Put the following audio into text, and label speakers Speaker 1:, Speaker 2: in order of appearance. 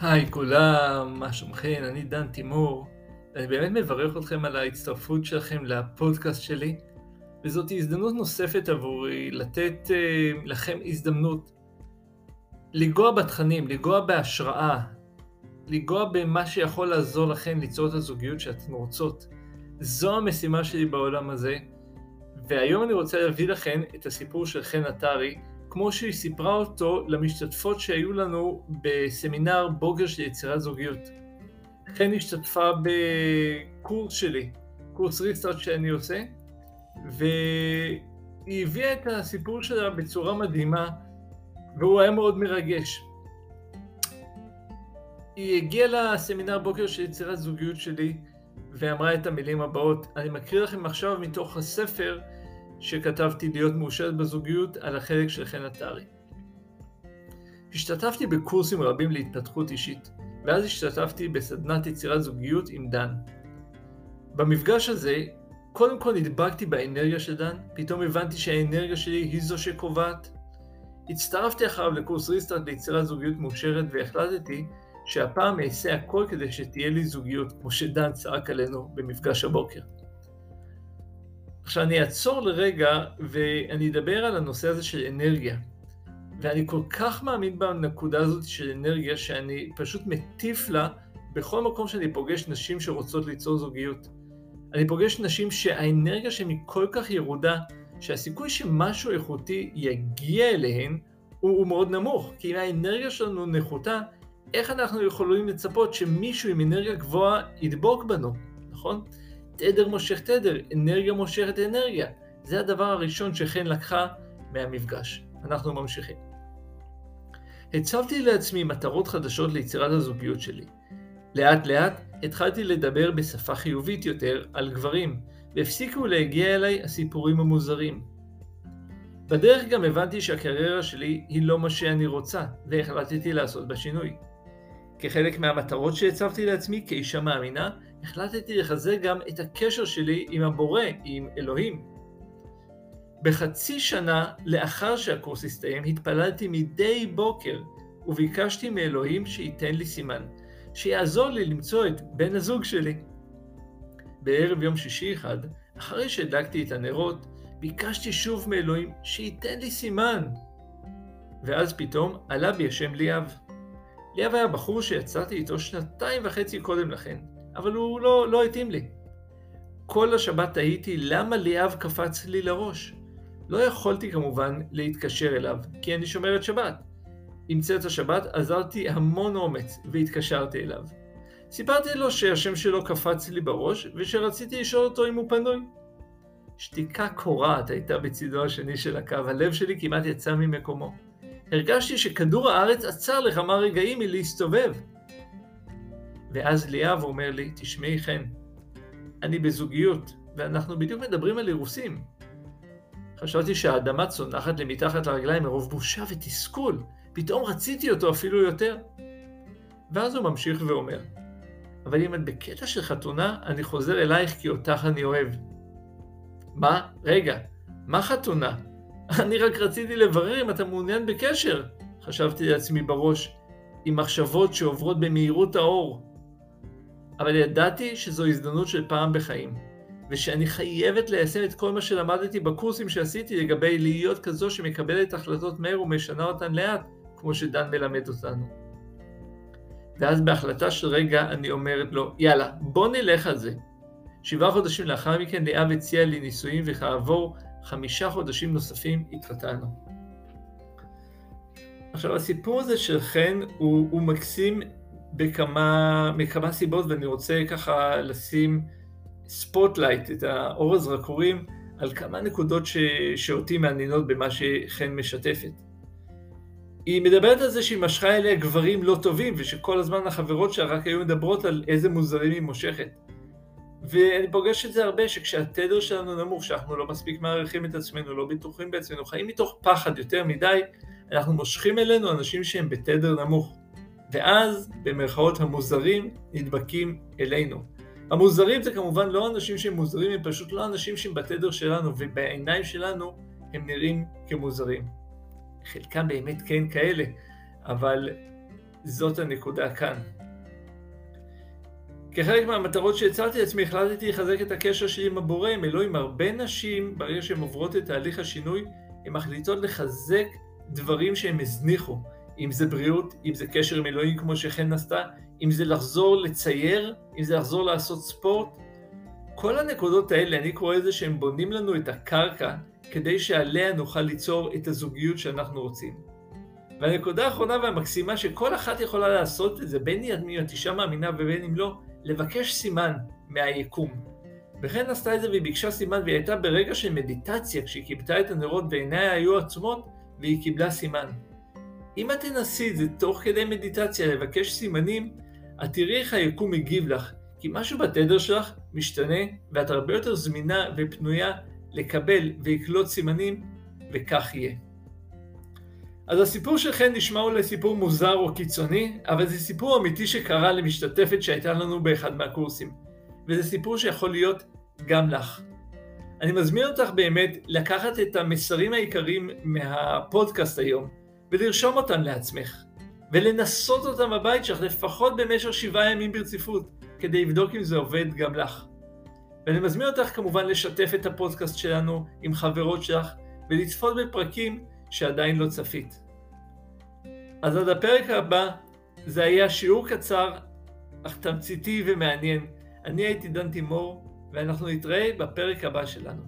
Speaker 1: היי כולם, מה שלומכם? אני דן תימור. אני באמת מברך אתכם על ההצטרפות שלכם לפודקאסט שלי, וזאת הזדמנות נוספת עבורי לתת uh, לכם הזדמנות לנגוע בתכנים, לנגוע בהשראה, לנגוע במה שיכול לעזור לכם ליצור את הזוגיות שאתן רוצות. זו המשימה שלי בעולם הזה, והיום אני רוצה להביא לכם את הסיפור של חן עטרי, כמו שהיא סיפרה אותו למשתתפות שהיו לנו בסמינר בוגר של יצירת זוגיות. חן השתתפה בקורס שלי, קורס ריסטארט שאני עושה, והיא הביאה את הסיפור שלה בצורה מדהימה, והוא היה מאוד מרגש. היא הגיעה לסמינר בוקר של יצירת זוגיות שלי, ואמרה את המילים הבאות. אני מקריא לכם עכשיו מתוך הספר שכתבתי להיות מאושרת בזוגיות על החלק של חן עטרי. השתתפתי בקורסים רבים להתפתחות אישית, ואז השתתפתי בסדנת יצירת זוגיות עם דן. במפגש הזה, קודם כל נדבקתי באנרגיה של דן, פתאום הבנתי שהאנרגיה שלי היא זו שקובעת. הצטרפתי אחריו לקורס ריסטארט ליצירת זוגיות מאושרת והחלטתי שהפעם אעשה הכל כדי שתהיה לי זוגיות, כמו שדן צעק עלינו במפגש הבוקר. עכשיו אני אעצור לרגע ואני אדבר על הנושא הזה של אנרגיה. ואני כל כך מאמין בנקודה הזאת של אנרגיה, שאני פשוט מטיף לה בכל מקום שאני פוגש נשים שרוצות ליצור זוגיות. אני פוגש נשים שהאנרגיה שלהן היא כל כך ירודה, שהסיכוי שמשהו איכותי יגיע אליהן הוא, הוא מאוד נמוך. כי אם האנרגיה שלנו נחותה, איך אנחנו יכולים לצפות שמישהו עם אנרגיה גבוהה ידבוק בנו, נכון? תדר מושך תדר, אנרגיה מושכת אנרגיה. זה הדבר הראשון שחן לקחה מהמפגש. אנחנו ממשיכים. הצבתי לעצמי מטרות חדשות ליצירת הזוגיות שלי. לאט לאט התחלתי לדבר בשפה חיובית יותר על גברים, והפסיקו להגיע אליי הסיפורים המוזרים. בדרך גם הבנתי שהקריירה שלי היא לא מה שאני רוצה, והחלטתי לעשות בה שינוי. כחלק מהמטרות שהצבתי לעצמי כאישה מאמינה, החלטתי לחזק גם את הקשר שלי עם הבורא, עם אלוהים. בחצי שנה לאחר שהקורס הסתיים, התפללתי מדי בוקר וביקשתי מאלוהים שייתן לי סימן, שיעזור לי למצוא את בן הזוג שלי. בערב יום שישי אחד, אחרי שהדלקתי את הנרות, ביקשתי שוב מאלוהים שייתן לי סימן. ואז פתאום עלה בי השם ליאב. ליאב היה בחור שיצאתי איתו שנתיים וחצי קודם לכן, אבל הוא לא, לא התאים לי. כל השבת תהיתי למה ליאב קפץ לי לראש. לא יכולתי כמובן להתקשר אליו, כי אני שומרת שבת. עם צאת השבת עזרתי המון אומץ והתקשרתי אליו. סיפרתי לו שהשם שלו קפץ לי בראש ושרציתי לשאול אותו אם הוא פנוי. שתיקה קורעת הייתה בצידו השני של הקו, הלב שלי כמעט יצא ממקומו. הרגשתי שכדור הארץ עצר לכמה רגעים מלהסתובב. ואז ליאב אומר לי, תשמעי חן, אני בזוגיות, ואנחנו בדיוק מדברים על אירוסים. חשבתי שהאדמה צונחת לי מתחת לרגליים מרוב בושה ותסכול, פתאום רציתי אותו אפילו יותר. ואז הוא ממשיך ואומר, אבל אם את בקטע של חתונה, אני חוזר אלייך כי אותך אני אוהב. מה? רגע, מה חתונה? אני רק רציתי לברר אם אתה מעוניין בקשר, חשבתי לעצמי בראש, עם מחשבות שעוברות במהירות האור. אבל ידעתי שזו הזדמנות של פעם בחיים, ושאני חייבת ליישם את כל מה שלמדתי בקורסים שעשיתי לגבי להיות כזו שמקבלת החלטות מהר ומשנה אותן לאט, כמו שדן מלמד אותנו. ואז בהחלטה של רגע אני אומרת לו, יאללה, בוא נלך על זה. שבעה חודשים לאחר מכן ליאב הציע לי נישואים וכעבור חמישה חודשים נוספים התחתנו. עכשיו הסיפור הזה של חן הוא, הוא מקסים בכמה, מכמה סיבות ואני רוצה ככה לשים spotlight, את האור הזרקורים, על כמה נקודות ש, שאותי מעניינות במה שחן משתפת. היא מדברת על זה שהיא משכה אליה גברים לא טובים ושכל הזמן החברות שלה רק היו מדברות על איזה מוזרים היא מושכת. ואני פוגש את זה הרבה, שכשהתדר שלנו נמוך, שאנחנו לא מספיק מעריכים את עצמנו, לא בטוחים בעצמנו, חיים מתוך פחד יותר מדי, אנחנו מושכים אלינו אנשים שהם בתדר נמוך. ואז, במרכאות המוזרים, נדבקים אלינו. המוזרים זה כמובן לא אנשים שהם מוזרים, הם פשוט לא אנשים שהם בתדר שלנו, ובעיניים שלנו הם נראים כמוזרים. חלקם באמת כן כאלה, אבל זאת הנקודה כאן. כחלק מהמטרות שהצעתי לעצמי, החלטתי לחזק את הקשר שלי עם הבורא, עם אלוהים. הרבה נשים, ברגע שהן עוברות את תהליך השינוי, הן מחליטות לחזק דברים שהן הזניחו. אם זה בריאות, אם זה קשר עם אלוהים כמו שחן עשתה, אם זה לחזור לצייר, אם זה לחזור לעשות ספורט. כל הנקודות האלה, אני קורא לזה שהם בונים לנו את הקרקע כדי שעליה נוכל ליצור את הזוגיות שאנחנו רוצים. והנקודה האחרונה והמקסימה שכל אחת יכולה לעשות את זה, בין אם את אישה מאמינה ובין אם לא, לבקש סימן מהיקום. וכן עשתה את זה והיא ביקשה סימן והיא הייתה ברגע של מדיטציה כשהיא קיבתה את הנרות ועיניה היו עצומות והיא קיבלה סימן. אם את תנסי את זה תוך כדי מדיטציה לבקש סימנים, את תראי איך היקום מגיב לך, כי משהו בתדר שלך משתנה ואת הרבה יותר זמינה ופנויה לקבל ויקלוט סימנים, וכך יהיה. אז הסיפור שלכם נשמע אולי סיפור מוזר או קיצוני, אבל זה סיפור אמיתי שקרה למשתתפת שהייתה לנו באחד מהקורסים. וזה סיפור שיכול להיות גם לך. אני מזמין אותך באמת לקחת את המסרים העיקריים מהפודקאסט היום ולרשום אותם לעצמך ולנסות אותם בבית שלך לפחות במשך שבעה ימים ברציפות כדי לבדוק אם זה עובד גם לך. ואני מזמין אותך כמובן לשתף את הפודקאסט שלנו עם חברות שלך ולצפות בפרקים שעדיין לא צפית. אז עד הפרק הבא, זה היה שיעור קצר, אך תמציתי ומעניין. אני הייתי דן תימור, ואנחנו נתראה בפרק הבא שלנו.